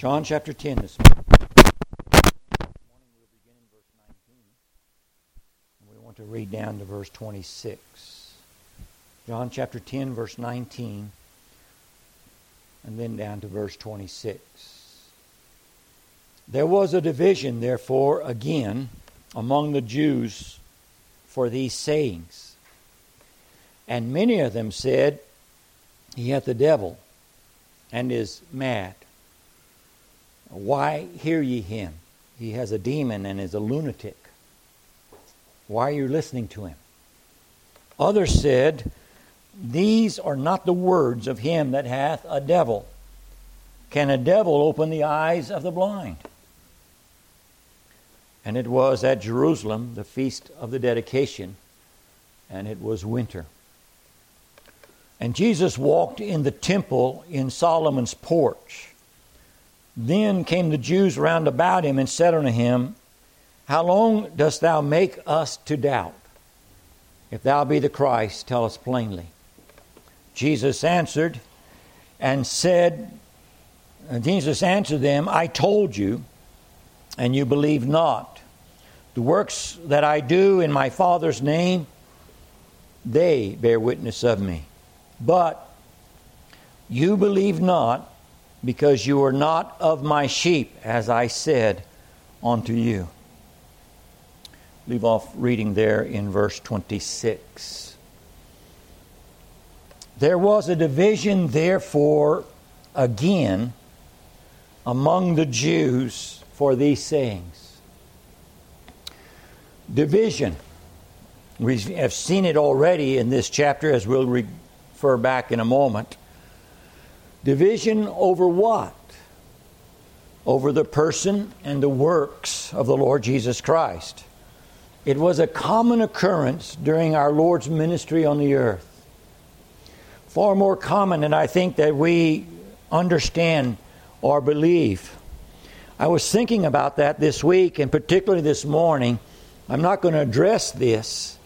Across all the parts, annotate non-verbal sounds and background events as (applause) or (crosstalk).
John chapter 10 this morning. We'll begin in verse 19. And we want to read down to verse 26. John chapter 10, verse 19, and then down to verse 26. There was a division, therefore, again among the Jews for these sayings. And many of them said, He hath the devil and is mad. Why hear ye him? He has a demon and is a lunatic. Why are you listening to him? Others said, These are not the words of him that hath a devil. Can a devil open the eyes of the blind? And it was at Jerusalem, the feast of the dedication, and it was winter. And Jesus walked in the temple in Solomon's porch. Then came the Jews round about him and said unto him, How long dost thou make us to doubt? If thou be the Christ, tell us plainly. Jesus answered and said, Jesus answered them, I told you, and you believe not. The works that I do in my Father's name, they bear witness of me. But you believe not because you are not of my sheep, as I said unto you. Leave off reading there in verse 26. There was a division, therefore, again among the Jews for these sayings. Division. We have seen it already in this chapter, as we'll refer back in a moment. Division over what? Over the person and the works of the Lord Jesus Christ. It was a common occurrence during our Lord's ministry on the earth. Far more common than I think that we understand or believe. I was thinking about that this week and particularly this morning. I'm not going to address this,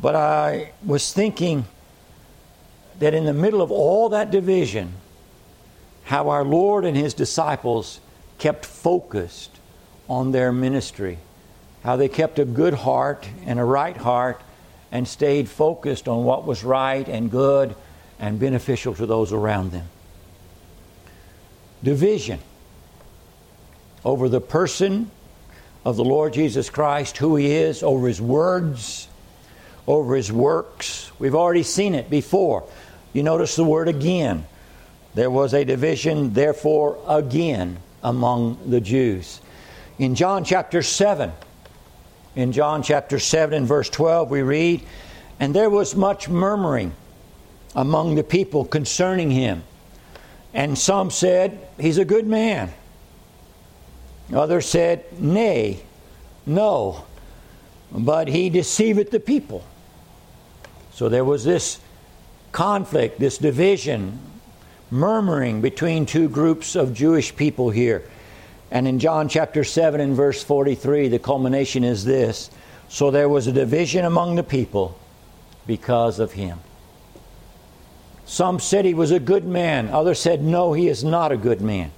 but I was thinking that in the middle of all that division, how our Lord and His disciples kept focused on their ministry, how they kept a good heart and a right heart and stayed focused on what was right and good and beneficial to those around them. Division over the person of the Lord Jesus Christ, who He is, over His words, over His works. We've already seen it before. You notice the word again. There was a division, therefore, again among the Jews. In John chapter 7, in John chapter 7 and verse 12, we read, And there was much murmuring among the people concerning him. And some said, He's a good man. Others said, Nay, no, but he deceiveth the people. So there was this conflict, this division, murmuring between two groups of Jewish people here. And in John chapter 7 and verse 43, the culmination is this So there was a division among the people because of him. Some said he was a good man, others said, No, he is not a good man.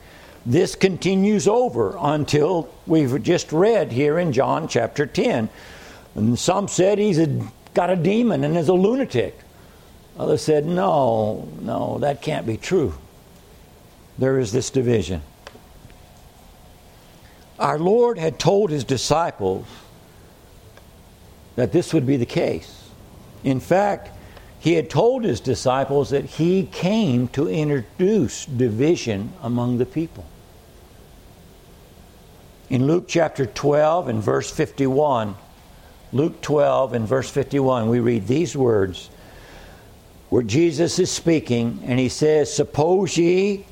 This continues over until we've just read here in John chapter 10. And some said he's a, got a demon and is a lunatic. Others said, No, no, that can't be true. There is this division. Our Lord had told his disciples that this would be the case. In fact, he had told his disciples that he came to introduce division among the people. In Luke chapter 12 and verse 51, Luke 12 and verse 51, we read these words where Jesus is speaking, and he says, Suppose ye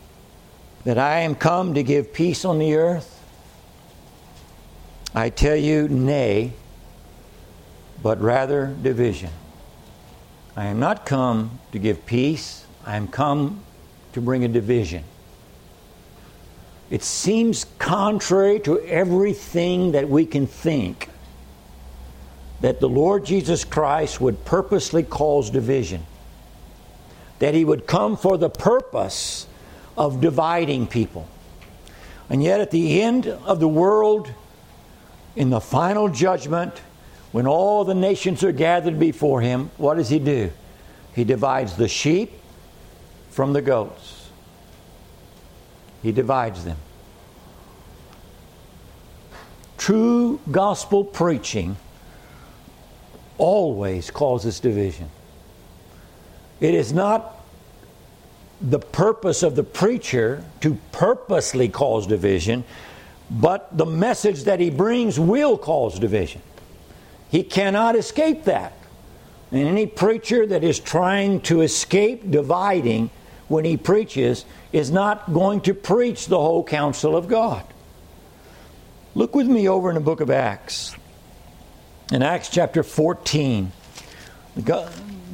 that I am come to give peace on the earth? I tell you, nay, but rather division. I am not come to give peace, I am come to bring a division. It seems contrary to everything that we can think that the Lord Jesus Christ would purposely cause division that he would come for the purpose of dividing people. And yet, at the end of the world, in the final judgment, when all the nations are gathered before him, what does he do? He divides the sheep from the goats. He divides them. True gospel preaching always causes division. It is not the purpose of the preacher to purposely cause division, but the message that he brings will cause division. He cannot escape that. And any preacher that is trying to escape dividing when he preaches is not going to preach the whole counsel of God. Look with me over in the book of Acts. In Acts chapter 14,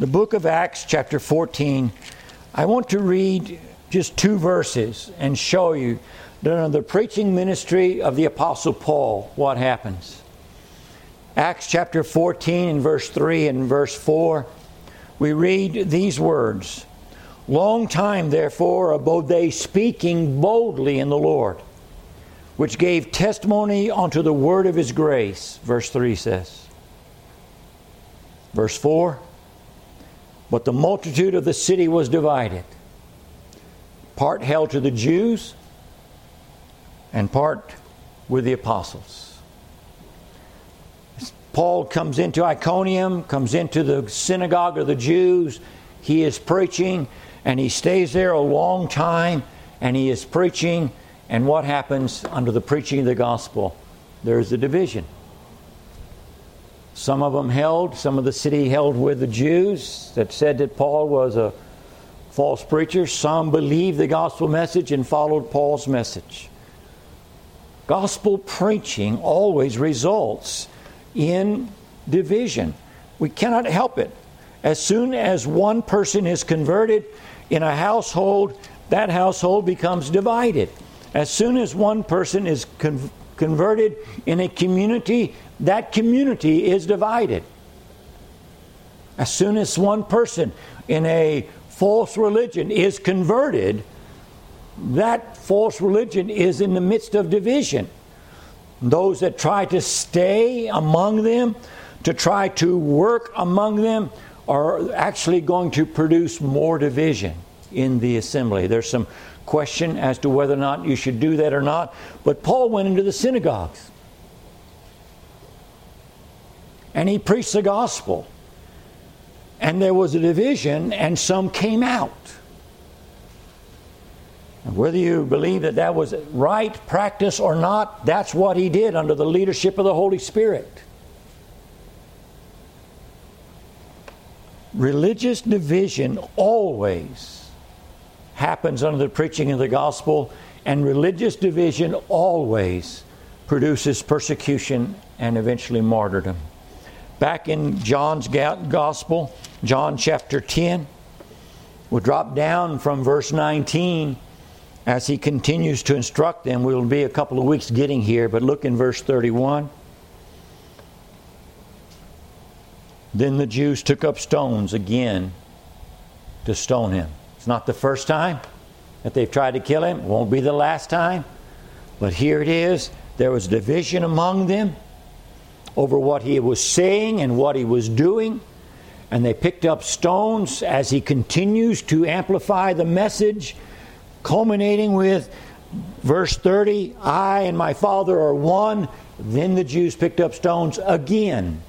the book of Acts, chapter 14, I want to read just two verses and show you under the preaching ministry of the Apostle Paul, what happens. Acts chapter 14 and verse 3 and verse 4, we read these words Long time, therefore, abode they speaking boldly in the Lord, which gave testimony unto the word of his grace. Verse 3 says. Verse 4 But the multitude of the city was divided, part held to the Jews, and part with the apostles. Paul comes into Iconium, comes into the synagogue of the Jews. He is preaching, and he stays there a long time, and he is preaching. And what happens under the preaching of the gospel? There's a division. Some of them held, some of the city held with the Jews that said that Paul was a false preacher. Some believed the gospel message and followed Paul's message. Gospel preaching always results in division. We cannot help it. As soon as one person is converted in a household, that household becomes divided. As soon as one person is con- converted in a community, that community is divided. As soon as one person in a false religion is converted, that false religion is in the midst of division. Those that try to stay among them, to try to work among them, are actually going to produce more division in the assembly. There's some question as to whether or not you should do that or not, but Paul went into the synagogues and he preached the gospel. And there was a division, and some came out. And whether you believe that that was right practice or not, that's what he did under the leadership of the Holy Spirit. Religious division always happens under the preaching of the gospel, and religious division always produces persecution and eventually martyrdom back in John's Gospel, John chapter 10. We'll drop down from verse 19 as he continues to instruct them. We'll be a couple of weeks getting here, but look in verse 31. Then the Jews took up stones again to stone him. It's not the first time that they've tried to kill him, it won't be the last time. But here it is. There was division among them over what he was saying and what he was doing. And they picked up stones as he continues to amplify the message, culminating with verse 30 I and my Father are one. Then the Jews picked up stones again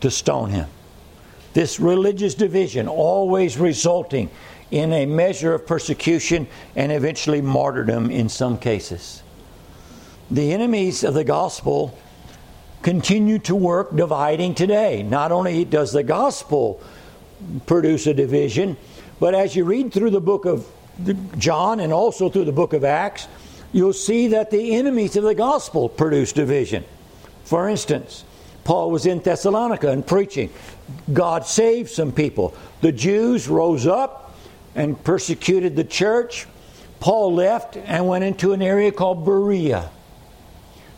to stone him. This religious division always resulting in a measure of persecution and eventually martyrdom in some cases. The enemies of the gospel continue to work dividing today. Not only does the gospel produce a division, but as you read through the book of John and also through the book of Acts, you'll see that the enemies of the gospel produce division. For instance, Paul was in Thessalonica and preaching. God saved some people. The Jews rose up and persecuted the church. Paul left and went into an area called Berea.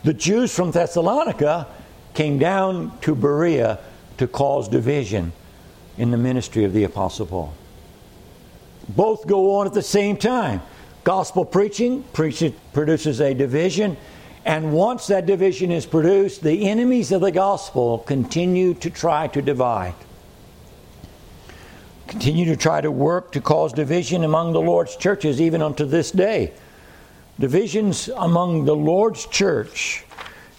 The Jews from Thessalonica came down to Berea to cause division in the ministry of the Apostle Paul. Both go on at the same time. Gospel preaching produces a division, and once that division is produced, the enemies of the gospel continue to try to divide. Continue to try to work to cause division among the Lord's churches, even unto this day. Divisions among the Lord's church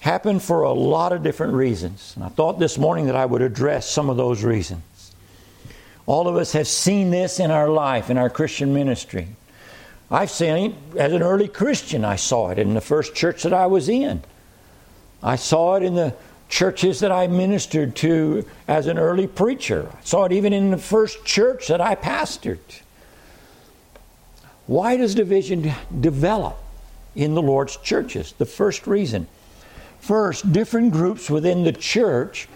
happen for a lot of different reasons. And I thought this morning that I would address some of those reasons. All of us have seen this in our life, in our Christian ministry. I've seen it as an early Christian, I saw it in the first church that I was in. I saw it in the churches that I ministered to as an early preacher. I saw it even in the first church that I pastored. Why does division develop in the Lord's churches? The first reason First, different groups within the church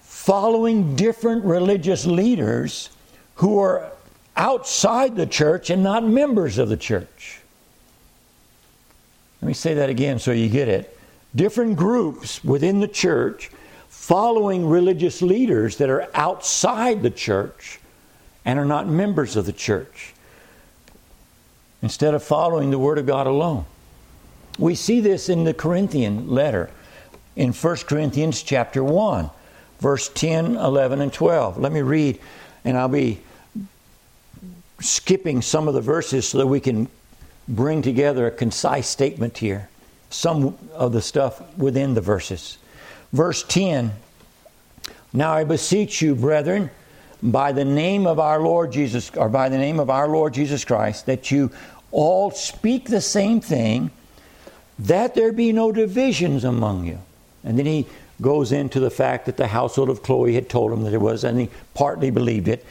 following different religious leaders who are outside the church and not members of the church. Let me say that again so you get it. Different groups within the church following religious leaders that are outside the church and are not members of the church instead of following the Word of God alone. We see this in the Corinthian letter in 1 Corinthians chapter 1, verse 10, 11, and 12. Let me read, and I'll be skipping some of the verses so that we can bring together a concise statement here. Some of the stuff within the verses. Verse 10 Now I beseech you, brethren, by the name of our Lord Jesus, or by the name of our Lord Jesus Christ, that you all speak the same thing that there be no divisions among you. And then he goes into the fact that the household of Chloe had told him that it was, and he partly believed it.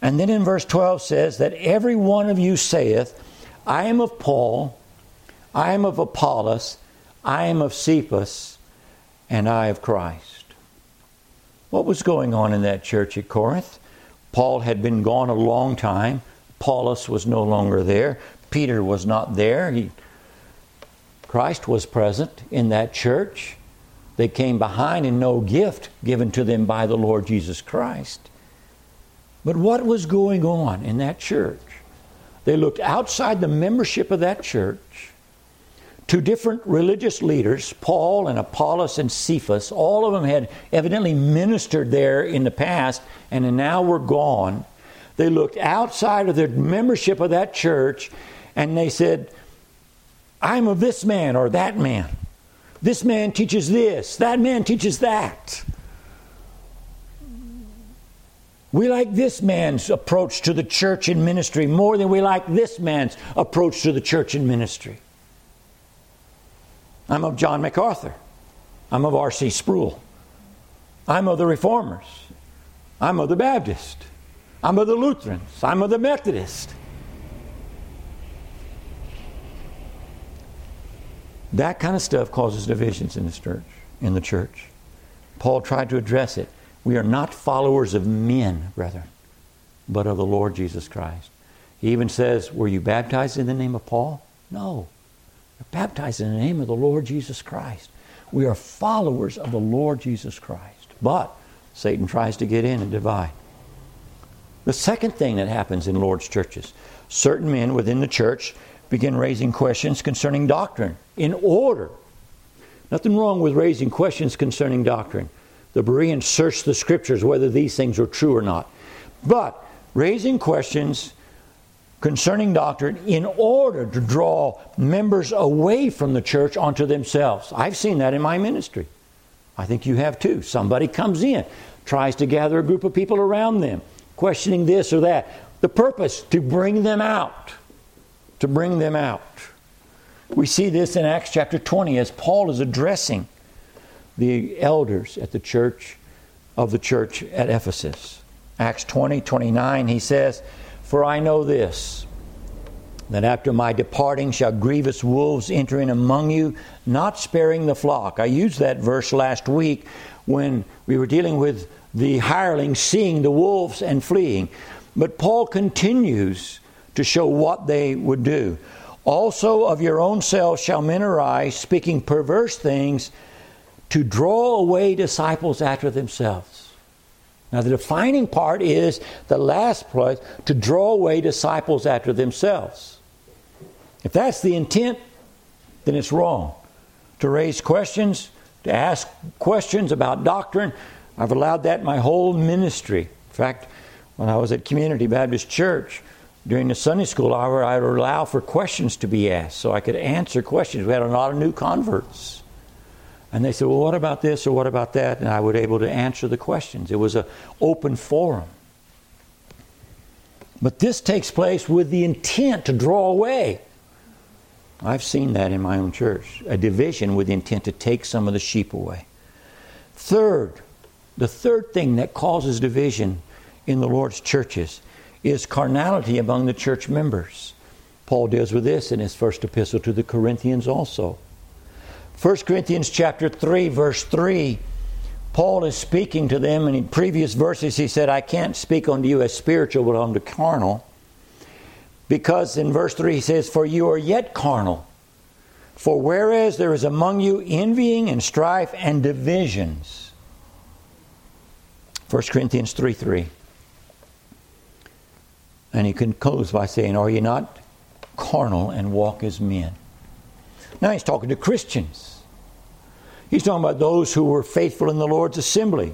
And then in verse 12 says that every one of you saith, I am of Paul, I am of Apollos, I am of Cephas, and I of Christ. What was going on in that church at Corinth? Paul had been gone a long time. Apollos was no longer there. Peter was not there. He Christ was present in that church. They came behind in no gift given to them by the Lord Jesus Christ. But what was going on in that church? They looked outside the membership of that church to different religious leaders, Paul and Apollos and Cephas. All of them had evidently ministered there in the past and now were gone. They looked outside of the membership of that church and they said, I'm of this man or that man. This man teaches this, that man teaches that. We like this man's approach to the church and ministry more than we like this man's approach to the church and ministry. I'm of John MacArthur. I'm of R.C. Sproul. I'm of the Reformers. I'm of the Baptist. I'm of the Lutherans. I'm of the Methodist. That kind of stuff causes divisions in the church. In the church, Paul tried to address it. We are not followers of men, brethren, but of the Lord Jesus Christ. He even says, "Were you baptized in the name of Paul?" No, you're baptized in the name of the Lord Jesus Christ. We are followers of the Lord Jesus Christ. But Satan tries to get in and divide. The second thing that happens in Lord's churches certain men within the church begin raising questions concerning doctrine in order. Nothing wrong with raising questions concerning doctrine. The Bereans searched the scriptures whether these things were true or not. But raising questions concerning doctrine in order to draw members away from the church onto themselves. I've seen that in my ministry. I think you have too. Somebody comes in, tries to gather a group of people around them, questioning this or that. The purpose to bring them out to bring them out. We see this in Acts chapter 20 as Paul is addressing the elders at the church of the church at Ephesus. Acts 20 29, he says, For I know this, that after my departing shall grievous wolves enter in among you, not sparing the flock. I used that verse last week when we were dealing with the hirelings seeing the wolves and fleeing. But Paul continues to show what they would do. Also, of your own selves shall men arise, speaking perverse things, to draw away disciples after themselves. Now, the defining part is the last place to draw away disciples after themselves. If that's the intent, then it's wrong. To raise questions, to ask questions about doctrine, I've allowed that my whole ministry. In fact, when I was at Community Baptist Church, during the Sunday school hour, I would allow for questions to be asked so I could answer questions. We had a lot of new converts. And they said, Well, what about this or what about that? And I would able to answer the questions. It was an open forum. But this takes place with the intent to draw away. I've seen that in my own church a division with the intent to take some of the sheep away. Third, the third thing that causes division in the Lord's churches is carnality among the church members. Paul deals with this in his first epistle to the Corinthians also. 1 Corinthians chapter 3 verse 3 Paul is speaking to them and in previous verses he said I can't speak unto you as spiritual but unto carnal. Because in verse 3 he says for you are yet carnal. For whereas there is among you envying and strife and divisions. 1 Corinthians 3 3 and he concludes by saying, Are you not carnal and walk as men? Now he's talking to Christians. He's talking about those who were faithful in the Lord's assembly.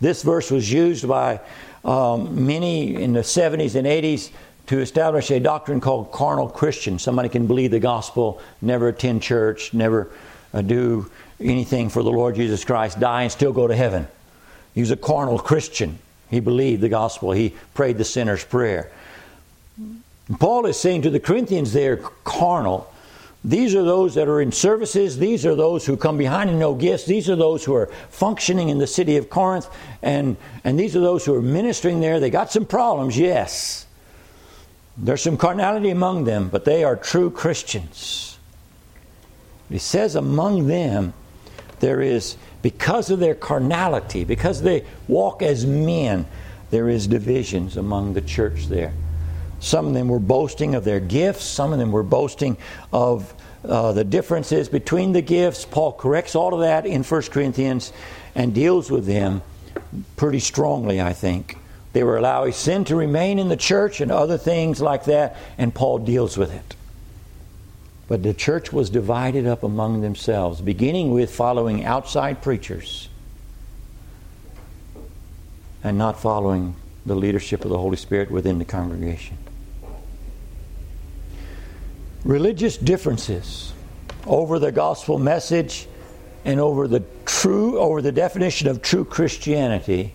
This verse was used by um, many in the 70s and 80s to establish a doctrine called carnal Christian. Somebody can believe the gospel, never attend church, never uh, do anything for the Lord Jesus Christ, die and still go to heaven. He's a carnal Christian. He believed the gospel. He prayed the sinner's prayer. Paul is saying to the Corinthians they're carnal. These are those that are in services. These are those who come behind and no gifts. These are those who are functioning in the city of Corinth. And, and these are those who are ministering there. They got some problems, yes. There's some carnality among them, but they are true Christians. He says among them there is because of their carnality, because they walk as men, there is divisions among the church there. Some of them were boasting of their gifts, some of them were boasting of uh, the differences between the gifts. Paul corrects all of that in 1 Corinthians and deals with them pretty strongly, I think. They were allowing sin to remain in the church and other things like that, and Paul deals with it. But the church was divided up among themselves, beginning with following outside preachers and not following the leadership of the Holy Spirit within the congregation. Religious differences over the gospel message and over the true over the definition of true Christianity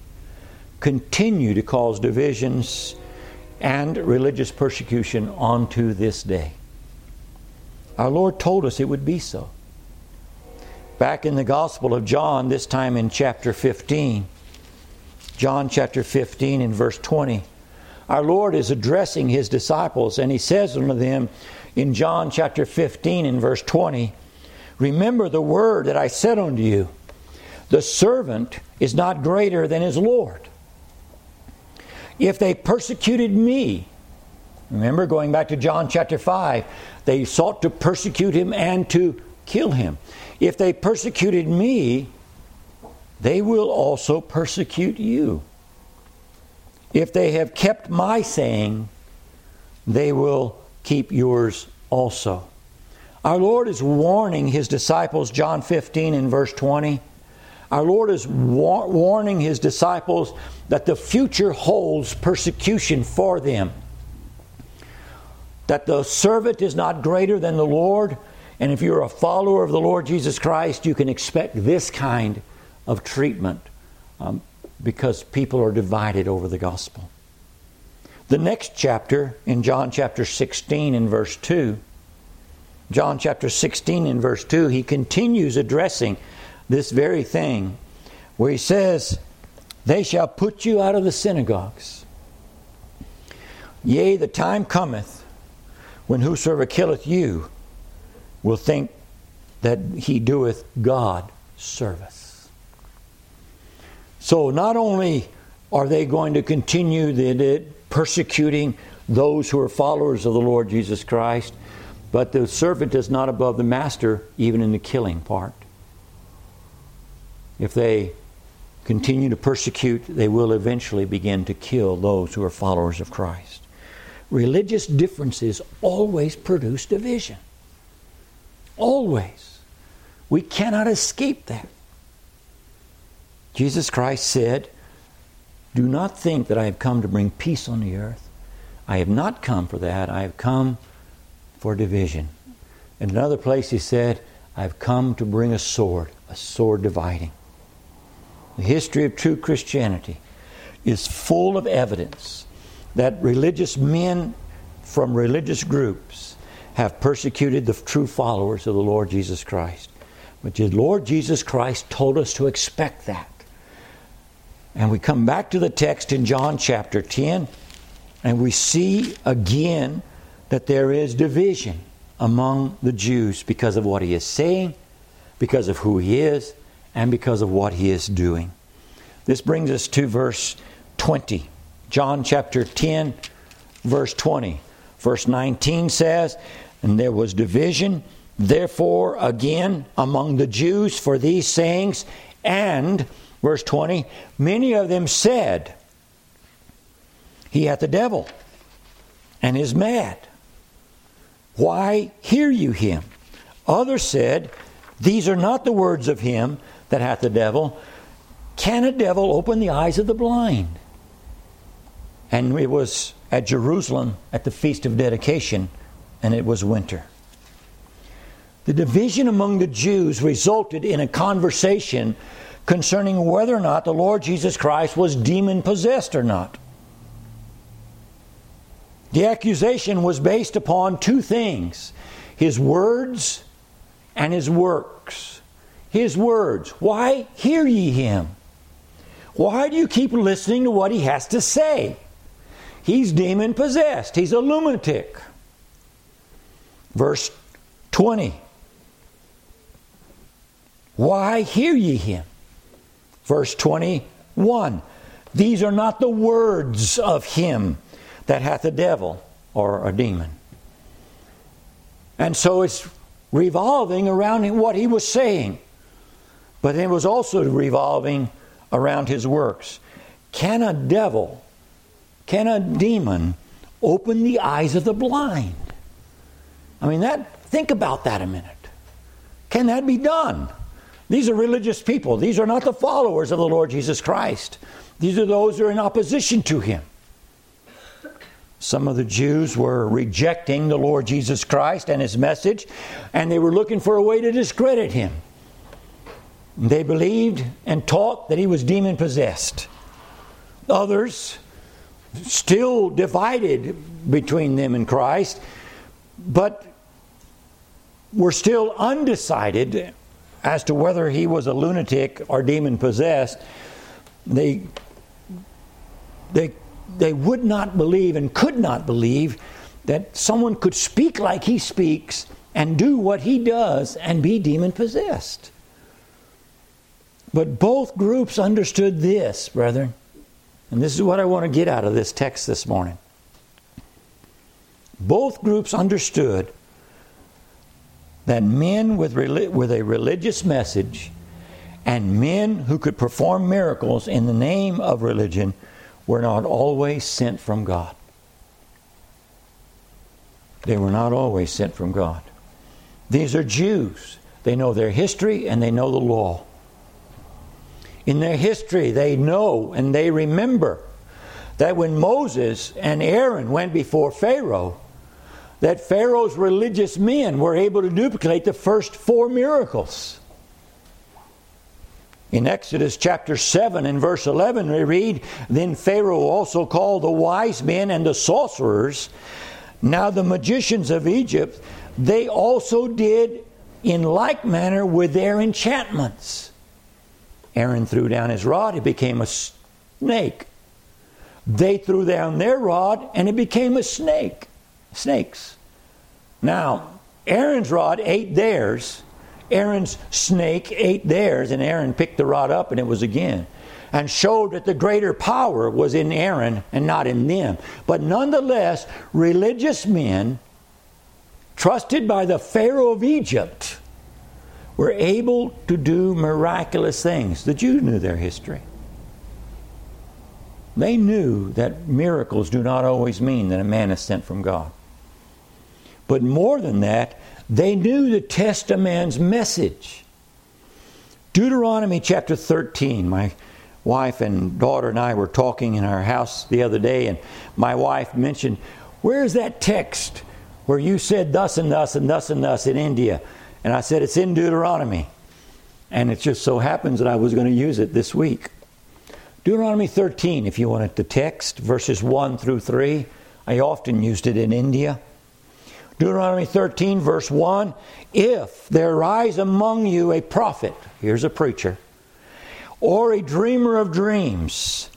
continue to cause divisions and religious persecution onto this day. Our Lord told us it would be so. Back in the Gospel of John, this time in chapter 15, John chapter 15 and verse 20, our Lord is addressing his disciples, and he says unto them in John chapter 15 and verse 20, Remember the word that I said unto you, the servant is not greater than his Lord. If they persecuted me, remember going back to John chapter 5, they sought to persecute him and to kill him. If they persecuted me, they will also persecute you. If they have kept my saying, they will keep yours also. Our Lord is warning his disciples, John 15 and verse 20. Our Lord is war- warning his disciples that the future holds persecution for them that the servant is not greater than the Lord. And if you're a follower of the Lord Jesus Christ, you can expect this kind of treatment um, because people are divided over the gospel. The next chapter, in John chapter 16 and verse 2, John chapter 16 and verse 2, he continues addressing this very thing where he says, They shall put you out of the synagogues. Yea, the time cometh when whosoever killeth you will think that he doeth God service. So not only are they going to continue the, persecuting those who are followers of the Lord Jesus Christ, but the servant is not above the master, even in the killing part. If they continue to persecute, they will eventually begin to kill those who are followers of Christ. Religious differences always produce division. Always. We cannot escape that. Jesus Christ said, Do not think that I have come to bring peace on the earth. I have not come for that. I have come for division. In another place, he said, I've come to bring a sword, a sword dividing. The history of true Christianity is full of evidence that religious men from religious groups have persecuted the true followers of the Lord Jesus Christ. But the Lord Jesus Christ told us to expect that. And we come back to the text in John chapter 10, and we see again that there is division among the Jews because of what he is saying, because of who he is, and because of what he is doing. This brings us to verse 20. John chapter 10, verse 20. Verse 19 says, And there was division, therefore, again among the Jews for these sayings, and, verse 20, many of them said, He hath the devil, and is mad. Why hear you him? Others said, These are not the words of him that hath the devil. Can a devil open the eyes of the blind? And it was at Jerusalem at the Feast of Dedication, and it was winter. The division among the Jews resulted in a conversation concerning whether or not the Lord Jesus Christ was demon possessed or not. The accusation was based upon two things his words and his works. His words. Why hear ye him? Why do you keep listening to what he has to say? He's demon possessed, he's a lunatic. Verse 20. Why hear ye him? Verse 21. These are not the words of him that hath a devil or a demon. And so it's revolving around what he was saying, but it was also revolving around his works. Can a devil, can a demon open the eyes of the blind? I mean, that think about that a minute. Can that be done? These are religious people. These are not the followers of the Lord Jesus Christ. These are those who are in opposition to him. Some of the Jews were rejecting the Lord Jesus Christ and his message, and they were looking for a way to discredit him. They believed and taught that he was demon possessed. Others, still divided between them and Christ, but were still undecided as to whether he was a lunatic or demon possessed. They, they they would not believe and could not believe that someone could speak like he speaks and do what he does and be demon possessed. But both groups understood this, brethren. And this is what I want to get out of this text this morning. Both groups understood that men with, with a religious message and men who could perform miracles in the name of religion were not always sent from God. They were not always sent from God. These are Jews. They know their history and they know the law. In their history, they know and they remember that when Moses and Aaron went before Pharaoh, that Pharaoh's religious men were able to duplicate the first four miracles. In Exodus chapter 7 and verse 11, we read Then Pharaoh also called the wise men and the sorcerers. Now the magicians of Egypt, they also did in like manner with their enchantments. Aaron threw down his rod, it became a snake. They threw down their rod, and it became a snake. Snakes. Now, Aaron's rod ate theirs, Aaron's snake ate theirs, and Aaron picked the rod up, and it was again. And showed that the greater power was in Aaron and not in them. But nonetheless, religious men, trusted by the Pharaoh of Egypt, were able to do miraculous things. The Jews knew their history. They knew that miracles do not always mean that a man is sent from God. But more than that, they knew the man's message. Deuteronomy chapter 13, my wife and daughter and I were talking in our house the other day, and my wife mentioned, Where's that text where you said thus and thus and thus and thus in India? And I said, It's in Deuteronomy. And it just so happens that I was going to use it this week. Deuteronomy 13, if you wanted the text, verses 1 through 3. I often used it in India. Deuteronomy 13, verse 1 If there rise among you a prophet, here's a preacher, or a dreamer of dreams,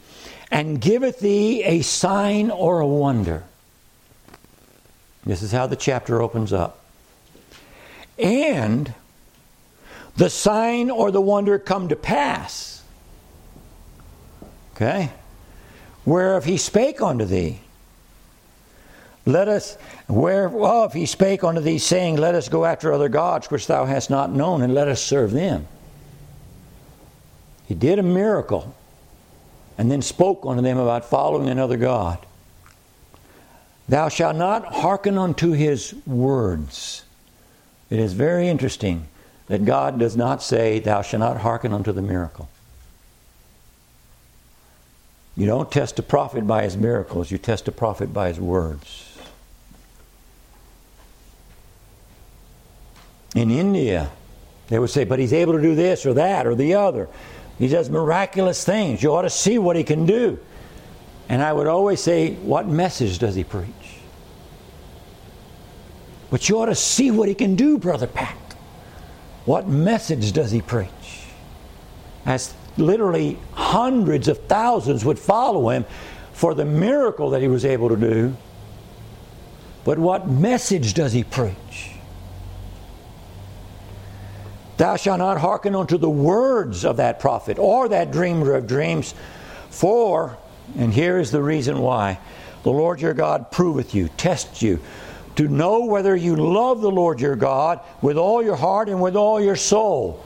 and giveth thee a sign or a wonder. This is how the chapter opens up. And the sign or the wonder come to pass. Okay? Whereof he spake unto thee. Let us, whereof he spake unto thee, saying, Let us go after other gods which thou hast not known, and let us serve them. He did a miracle and then spoke unto them about following another God. Thou shalt not hearken unto his words. It is very interesting that God does not say, Thou shalt not hearken unto the miracle. You don't test a prophet by his miracles, you test a prophet by his words. In India, they would say, But he's able to do this or that or the other. He does miraculous things. You ought to see what he can do. And I would always say, What message does he preach? But you ought to see what he can do, Brother Pat. What message does he preach? As literally hundreds of thousands would follow him for the miracle that he was able to do. But what message does he preach? Thou shalt not hearken unto the words of that prophet or that dreamer of dreams, for, and here is the reason why the Lord your God proveth you, tests you, to know whether you love the Lord your God with all your heart and with all your soul.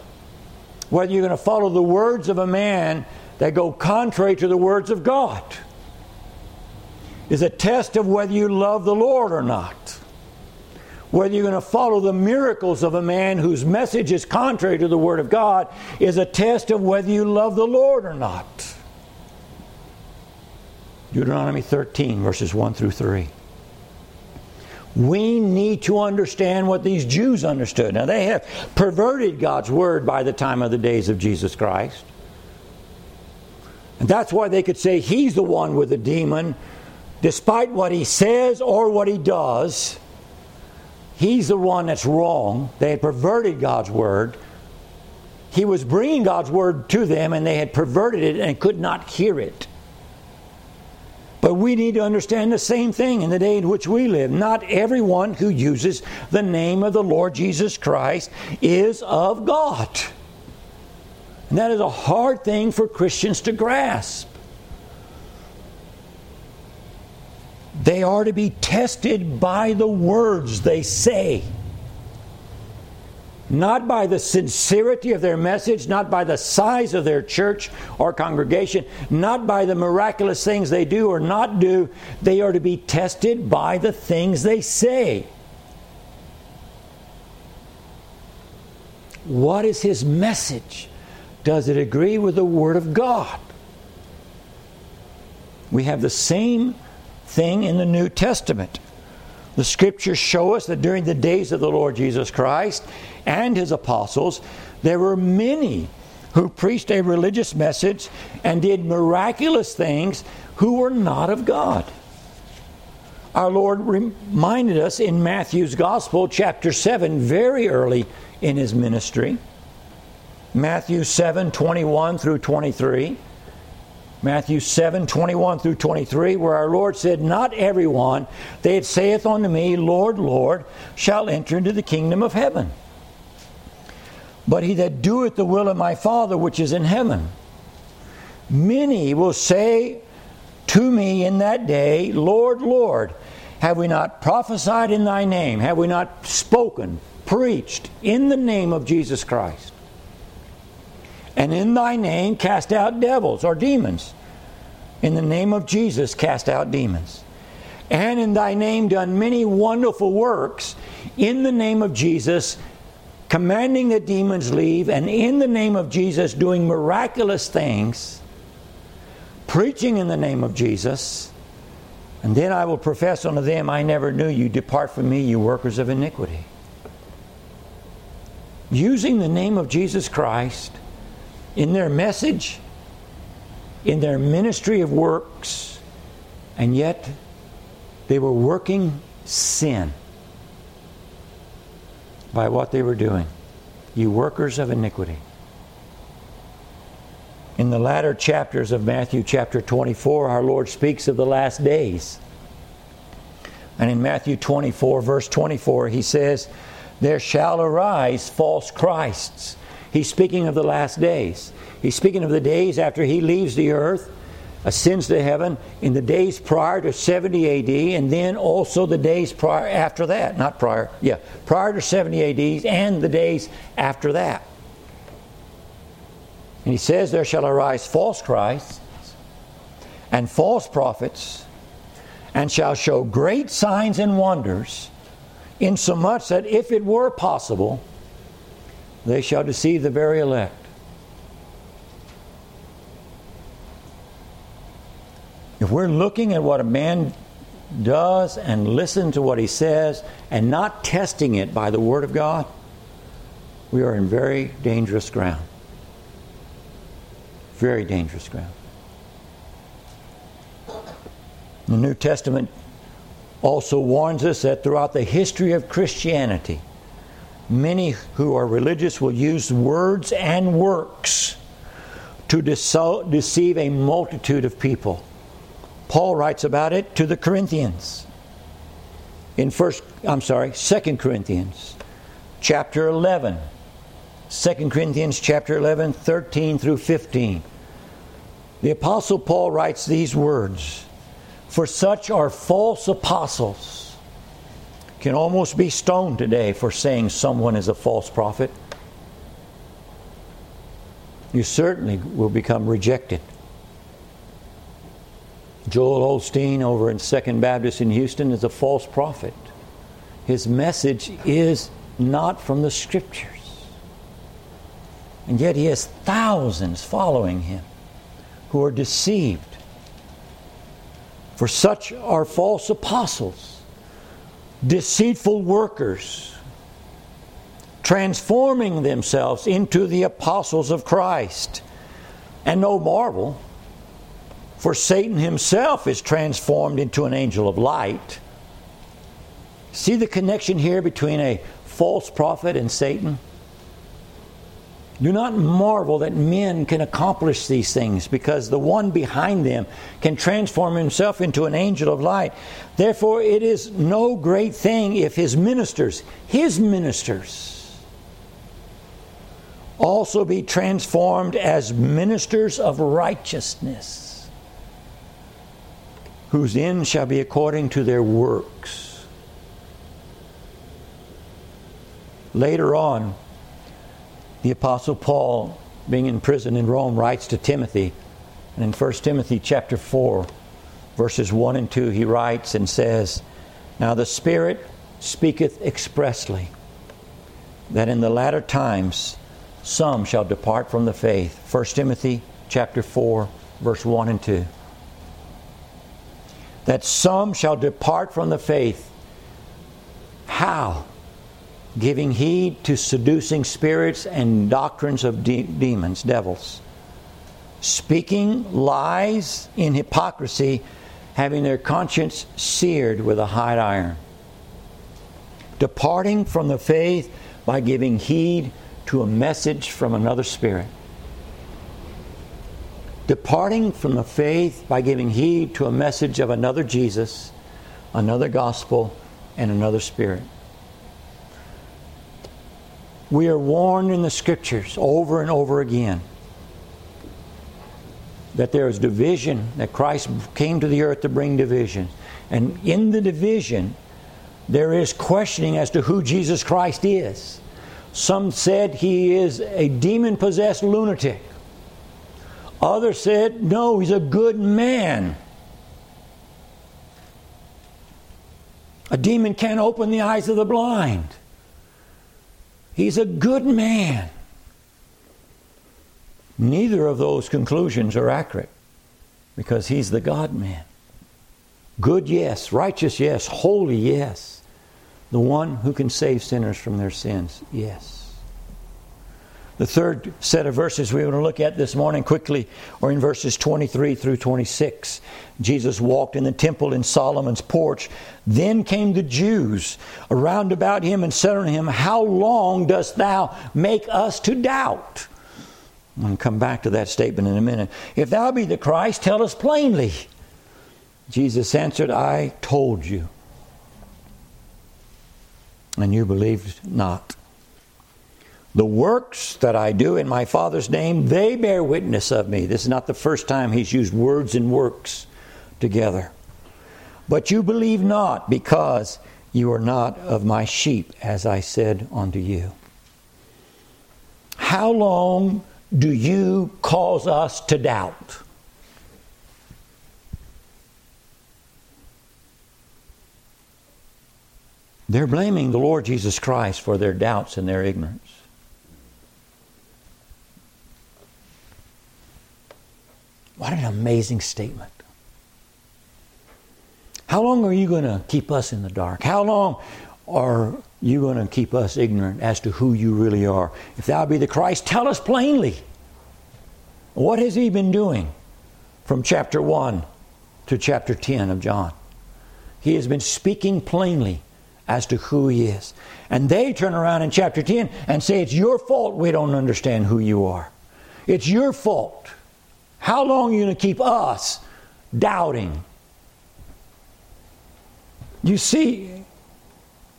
Whether you're going to follow the words of a man that go contrary to the words of God is a test of whether you love the Lord or not. Whether you're going to follow the miracles of a man whose message is contrary to the Word of God is a test of whether you love the Lord or not. Deuteronomy 13, verses 1 through 3. We need to understand what these Jews understood. Now, they have perverted God's word by the time of the days of Jesus Christ. And that's why they could say he's the one with the demon, despite what he says or what he does. He's the one that's wrong. They had perverted God's word. He was bringing God's word to them, and they had perverted it and could not hear it. But we need to understand the same thing in the day in which we live. Not everyone who uses the name of the Lord Jesus Christ is of God. And that is a hard thing for Christians to grasp. They are to be tested by the words they say not by the sincerity of their message, not by the size of their church or congregation, not by the miraculous things they do or not do. They are to be tested by the things they say. What is his message? Does it agree with the Word of God? We have the same thing in the New Testament. The scriptures show us that during the days of the Lord Jesus Christ and his apostles, there were many who preached a religious message and did miraculous things who were not of God. Our Lord reminded us in Matthew's Gospel, chapter 7, very early in his ministry. Matthew 7 21 through 23. Matthew 7 21 through 23, where our Lord said, Not everyone that saith unto me, Lord, Lord, shall enter into the kingdom of heaven, but he that doeth the will of my Father which is in heaven. Many will say to me in that day, Lord, Lord, have we not prophesied in thy name? Have we not spoken, preached in the name of Jesus Christ? And in thy name cast out devils or demons. in the name of Jesus cast out demons, and in thy name done many wonderful works in the name of Jesus, commanding the demons leave, and in the name of Jesus doing miraculous things, preaching in the name of Jesus. And then I will profess unto them, I never knew you. Depart from me, you workers of iniquity. Using the name of Jesus Christ in their message, in their ministry of works, and yet they were working sin by what they were doing. You workers of iniquity. In the latter chapters of Matthew chapter 24, our Lord speaks of the last days. And in Matthew 24, verse 24, he says, There shall arise false Christs. He's speaking of the last days. He's speaking of the days after he leaves the earth ascends to heaven in the days prior to 70 AD, and then also the days prior after that. Not prior, yeah, prior to 70 AD and the days after that. And he says, There shall arise false Christs and false prophets, and shall show great signs and wonders, insomuch that if it were possible, they shall deceive the very elect. If we're looking at what a man does and listen to what he says and not testing it by the Word of God, we are in very dangerous ground. Very dangerous ground. The New Testament also warns us that throughout the history of Christianity, many who are religious will use words and works to deceive a multitude of people. Paul writes about it to the Corinthians. In first I'm sorry, Second Corinthians chapter 11. 2 Corinthians chapter 11, 13 through 15. The apostle Paul writes these words, "For such are false apostles." Can almost be stoned today for saying someone is a false prophet. You certainly will become rejected. Joel Osteen over in Second Baptist in Houston is a false prophet. His message is not from the Scriptures. And yet he has thousands following him who are deceived. For such are false apostles, deceitful workers, transforming themselves into the apostles of Christ. And no marvel, for Satan himself is transformed into an angel of light. See the connection here between a false prophet and Satan? Do not marvel that men can accomplish these things because the one behind them can transform himself into an angel of light. Therefore, it is no great thing if his ministers, his ministers, also be transformed as ministers of righteousness whose end shall be according to their works. Later on, the Apostle Paul, being in prison in Rome, writes to Timothy. And in 1 Timothy chapter 4, verses 1 and 2, he writes and says, Now the Spirit speaketh expressly that in the latter times some shall depart from the faith. 1 Timothy chapter 4, verse 1 and 2 that some shall depart from the faith. How? Giving heed to seducing spirits and doctrines of de- demons, devils. Speaking lies in hypocrisy, having their conscience seared with a hot iron. Departing from the faith by giving heed to a message from another spirit departing from the faith by giving heed to a message of another Jesus, another gospel, and another spirit. We are warned in the scriptures over and over again that there is division, that Christ came to the earth to bring division. And in the division, there is questioning as to who Jesus Christ is. Some said he is a demon possessed lunatic Others said, no, he's a good man. A demon can't open the eyes of the blind. He's a good man. Neither of those conclusions are accurate because he's the God man. Good, yes. Righteous, yes. Holy, yes. The one who can save sinners from their sins, yes. The third set of verses we want to look at this morning quickly are in verses 23 through 26. Jesus walked in the temple in Solomon's porch. Then came the Jews around about him and said unto him, How long dost thou make us to doubt? I'm going to come back to that statement in a minute. If thou be the Christ, tell us plainly. Jesus answered, I told you. And you believed not. The works that I do in my Father's name, they bear witness of me. This is not the first time he's used words and works together. But you believe not, because you are not of my sheep, as I said unto you. How long do you cause us to doubt? They're blaming the Lord Jesus Christ for their doubts and their ignorance. What an amazing statement. How long are you going to keep us in the dark? How long are you going to keep us ignorant as to who you really are? If thou be the Christ, tell us plainly. What has he been doing from chapter 1 to chapter 10 of John? He has been speaking plainly as to who he is. And they turn around in chapter 10 and say, It's your fault we don't understand who you are. It's your fault. How long are you going to keep us doubting? You see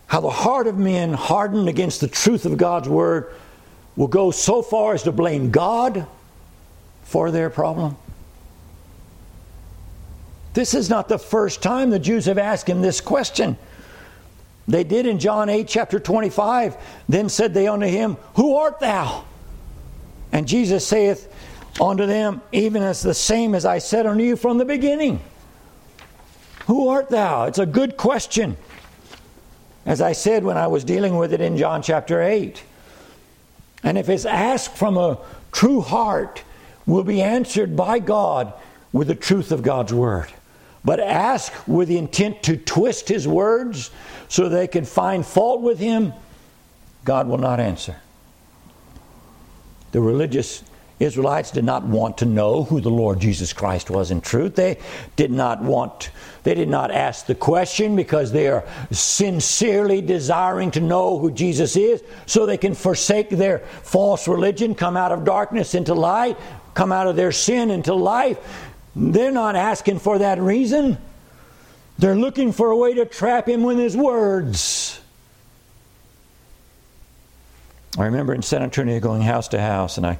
how the heart of men hardened against the truth of God's word will go so far as to blame God for their problem? This is not the first time the Jews have asked him this question. They did in John 8, chapter 25. Then said they unto him, Who art thou? And Jesus saith, unto them, even as the same as I said unto you from the beginning. Who art thou? It's a good question. As I said when I was dealing with it in John chapter 8. And if it's asked from a true heart, will be answered by God with the truth of God's word. But ask with the intent to twist his words so they can find fault with him, God will not answer. The religious Israelites did not want to know who the Lord Jesus Christ was in truth. They did not want, they did not ask the question because they are sincerely desiring to know who Jesus is so they can forsake their false religion, come out of darkness into light, come out of their sin into life. They're not asking for that reason. They're looking for a way to trap him with his words. I remember in San Antonio going house to house, and I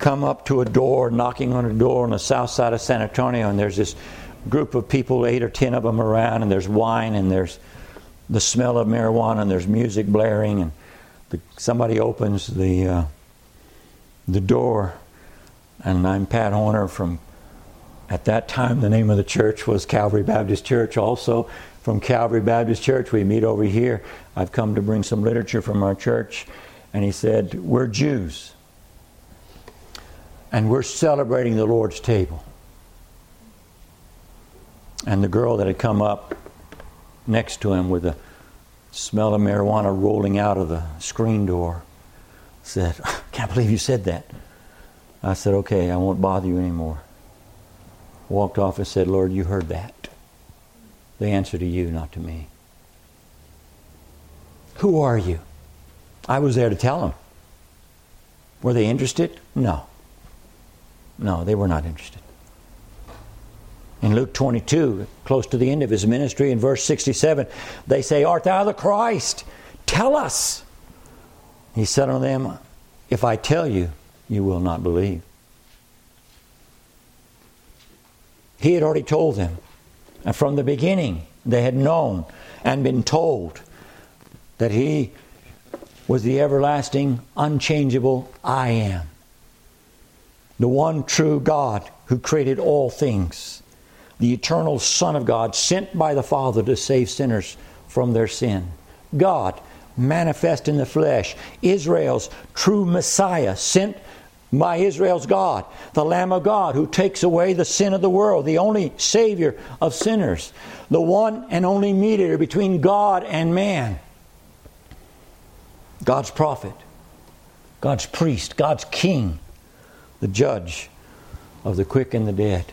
come up to a door, knocking on a door on the south side of San Antonio, and there's this group of people, eight or ten of them around, and there's wine, and there's the smell of marijuana, and there's music blaring, and the, somebody opens the uh, the door, and I'm Pat Horner from. At that time, the name of the church was Calvary Baptist Church. Also, from Calvary Baptist Church, we meet over here. I've come to bring some literature from our church, and he said, "We're Jews." And we're celebrating the Lord's table. And the girl that had come up next to him with the smell of marijuana rolling out of the screen door said, (laughs) I can't believe you said that. I said, Okay, I won't bother you anymore. Walked off and said, Lord, you heard that. The answer to you, not to me. Who are you? I was there to tell them. Were they interested? No. No, they were not interested. In Luke 22, close to the end of his ministry, in verse 67, they say, Art thou the Christ? Tell us. He said unto them, If I tell you, you will not believe. He had already told them. And from the beginning, they had known and been told that He was the everlasting, unchangeable I am the one true God who created all things, the eternal Son of God, sent by the Father to save sinners from their sin. God, manifest in the flesh, Israel's true Messiah, sent by Israel's God, the Lamb of God who takes away the sin of the world, the only Savior of sinners, the one and only mediator between God and man, God's prophet, God's priest, God's king, the judge of the quick and the dead,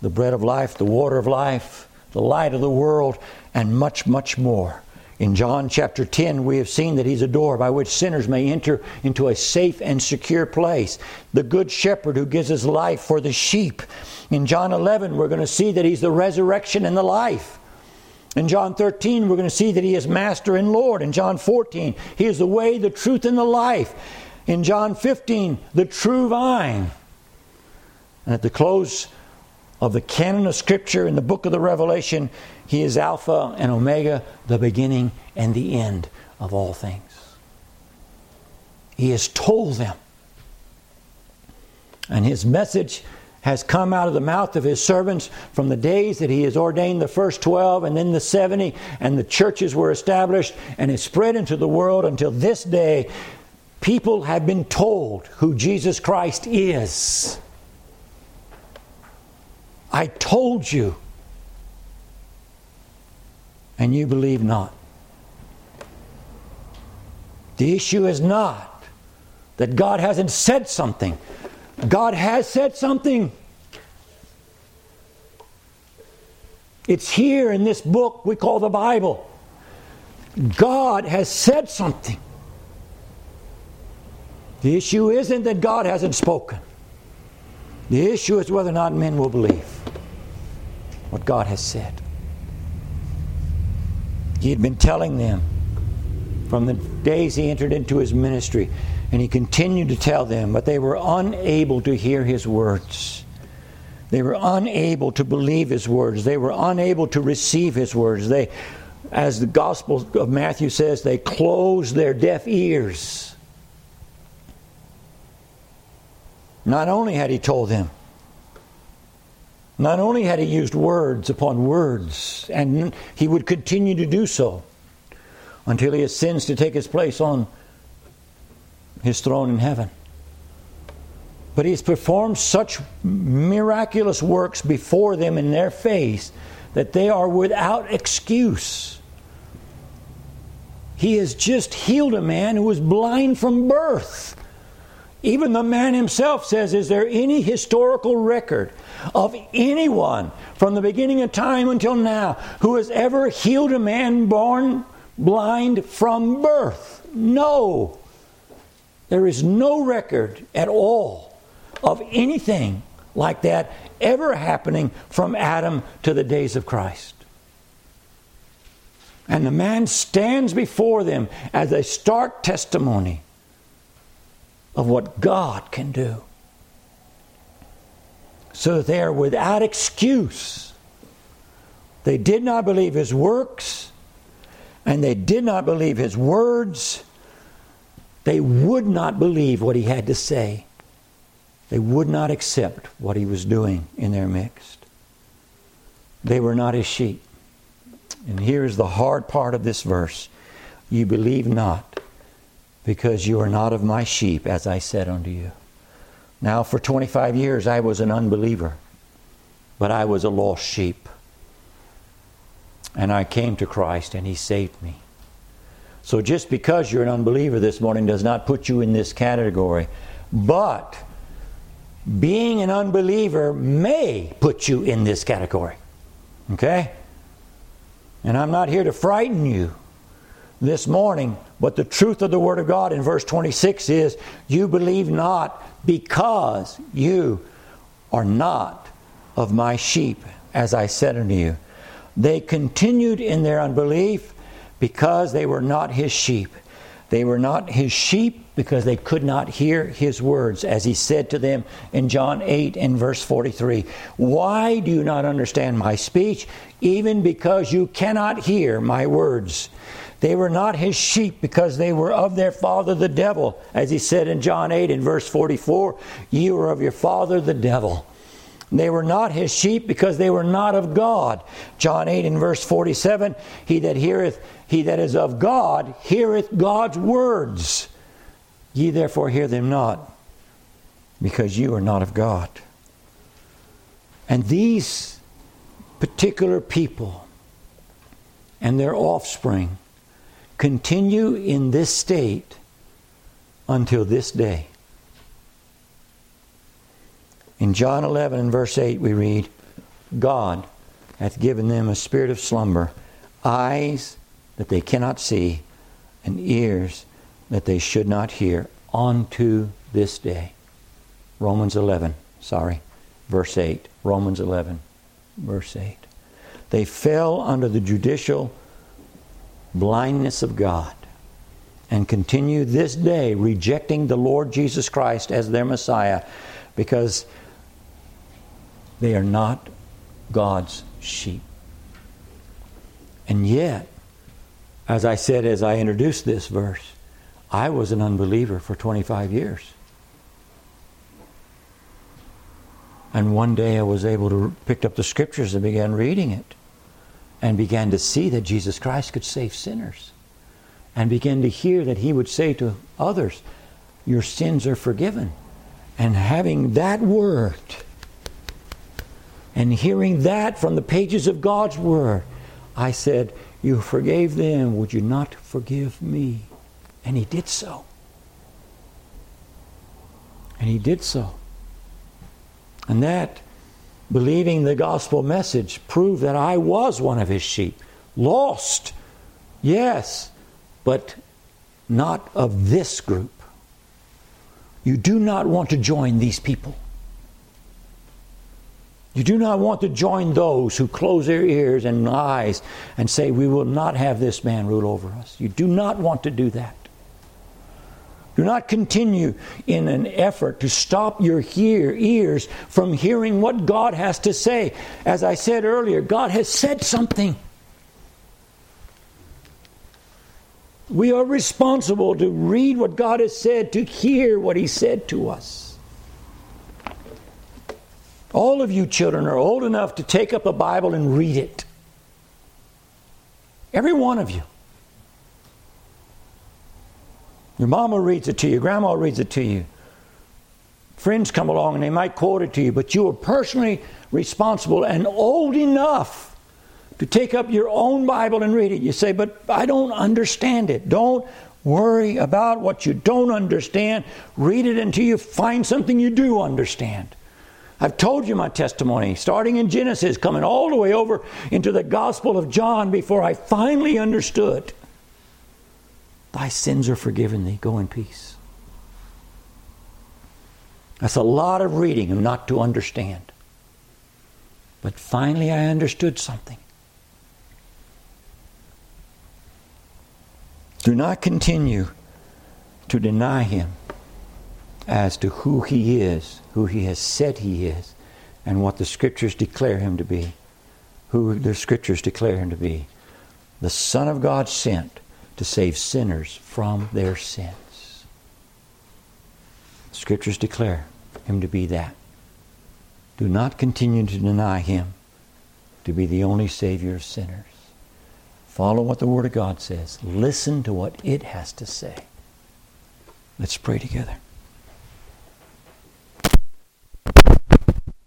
the bread of life, the water of life, the light of the world, and much, much more. In John chapter 10, we have seen that He's a door by which sinners may enter into a safe and secure place. The Good Shepherd who gives His life for the sheep. In John 11, we're going to see that He's the resurrection and the life. In John 13, we're going to see that He is Master and Lord. In John 14, He is the way, the truth, and the life. In John 15, the true vine. And at the close of the canon of Scripture in the book of the Revelation, He is Alpha and Omega, the beginning and the end of all things. He has told them. And His message has come out of the mouth of His servants from the days that He has ordained the first 12 and then the 70, and the churches were established, and it spread into the world until this day. People have been told who Jesus Christ is. I told you. And you believe not. The issue is not that God hasn't said something. God has said something. It's here in this book we call the Bible. God has said something. The issue isn't that God hasn't spoken. The issue is whether or not men will believe what God has said. He had been telling them from the days he entered into his ministry, and he continued to tell them, but they were unable to hear his words. They were unable to believe his words. They were unable to receive his words. They, as the Gospel of Matthew says, they closed their deaf ears. Not only had he told them, not only had he used words upon words, and he would continue to do so until he ascends to take his place on his throne in heaven. But he has performed such miraculous works before them in their face that they are without excuse. He has just healed a man who was blind from birth. Even the man himself says, Is there any historical record of anyone from the beginning of time until now who has ever healed a man born blind from birth? No. There is no record at all of anything like that ever happening from Adam to the days of Christ. And the man stands before them as a stark testimony of what God can do. So they are without excuse. They did not believe his works, and they did not believe his words. They would not believe what he had to say. They would not accept what he was doing in their midst. They were not his sheep. And here is the hard part of this verse You believe not because you are not of my sheep, as I said unto you. Now, for 25 years, I was an unbeliever, but I was a lost sheep. And I came to Christ, and He saved me. So, just because you're an unbeliever this morning does not put you in this category. But being an unbeliever may put you in this category. Okay? And I'm not here to frighten you this morning. But the truth of the Word of God in verse 26 is you believe not because you are not of my sheep, as I said unto you. They continued in their unbelief because they were not his sheep. They were not his sheep because they could not hear his words, as he said to them in John 8 and verse 43. Why do you not understand my speech? Even because you cannot hear my words. They were not his sheep because they were of their father the devil. As he said in John 8 in verse 44, ye were of your father the devil. They were not his sheep because they were not of God. John 8 in verse 47, he that heareth, he that is of God, heareth God's words. Ye therefore hear them not, because you are not of God. And these particular people and their offspring continue in this state until this day. In John 11 and verse 8, we read, God hath given them a spirit of slumber, eyes that they cannot see, and ears that they should not hear, unto this day. Romans 11, sorry, verse 8. Romans 11, verse 8. They fell under the judicial blindness of God and continue this day rejecting the Lord Jesus Christ as their Messiah because they are not God's sheep. And yet, as I said as I introduced this verse, I was an unbeliever for 25 years. And one day I was able to pick up the scriptures and began reading it and began to see that Jesus Christ could save sinners and began to hear that he would say to others, Your sins are forgiven. And having that word and hearing that from the pages of God's word, I said, You forgave them, would you not forgive me? And he did so. And he did so. And that believing the gospel message proved that I was one of his sheep. Lost, yes, but not of this group. You do not want to join these people. You do not want to join those who close their ears and eyes and say, We will not have this man rule over us. You do not want to do that. Do not continue in an effort to stop your hear, ears from hearing what God has to say. As I said earlier, God has said something. We are responsible to read what God has said, to hear what He said to us. All of you children are old enough to take up a Bible and read it. Every one of you. Your mama reads it to you, grandma reads it to you. Friends come along and they might quote it to you, but you are personally responsible and old enough to take up your own Bible and read it. You say, but I don't understand it. Don't worry about what you don't understand. Read it until you find something you do understand. I've told you my testimony, starting in Genesis, coming all the way over into the Gospel of John before I finally understood. Thy sins are forgiven thee. Go in peace. That's a lot of reading and not to understand. But finally, I understood something. Do not continue to deny him as to who he is, who he has said he is, and what the scriptures declare him to be. Who the scriptures declare him to be. The Son of God sent to save sinners from their sins. The Scriptures declare him to be that. Do not continue to deny him to be the only Savior of sinners. Follow what the Word of God says. Listen to what it has to say. Let's pray together.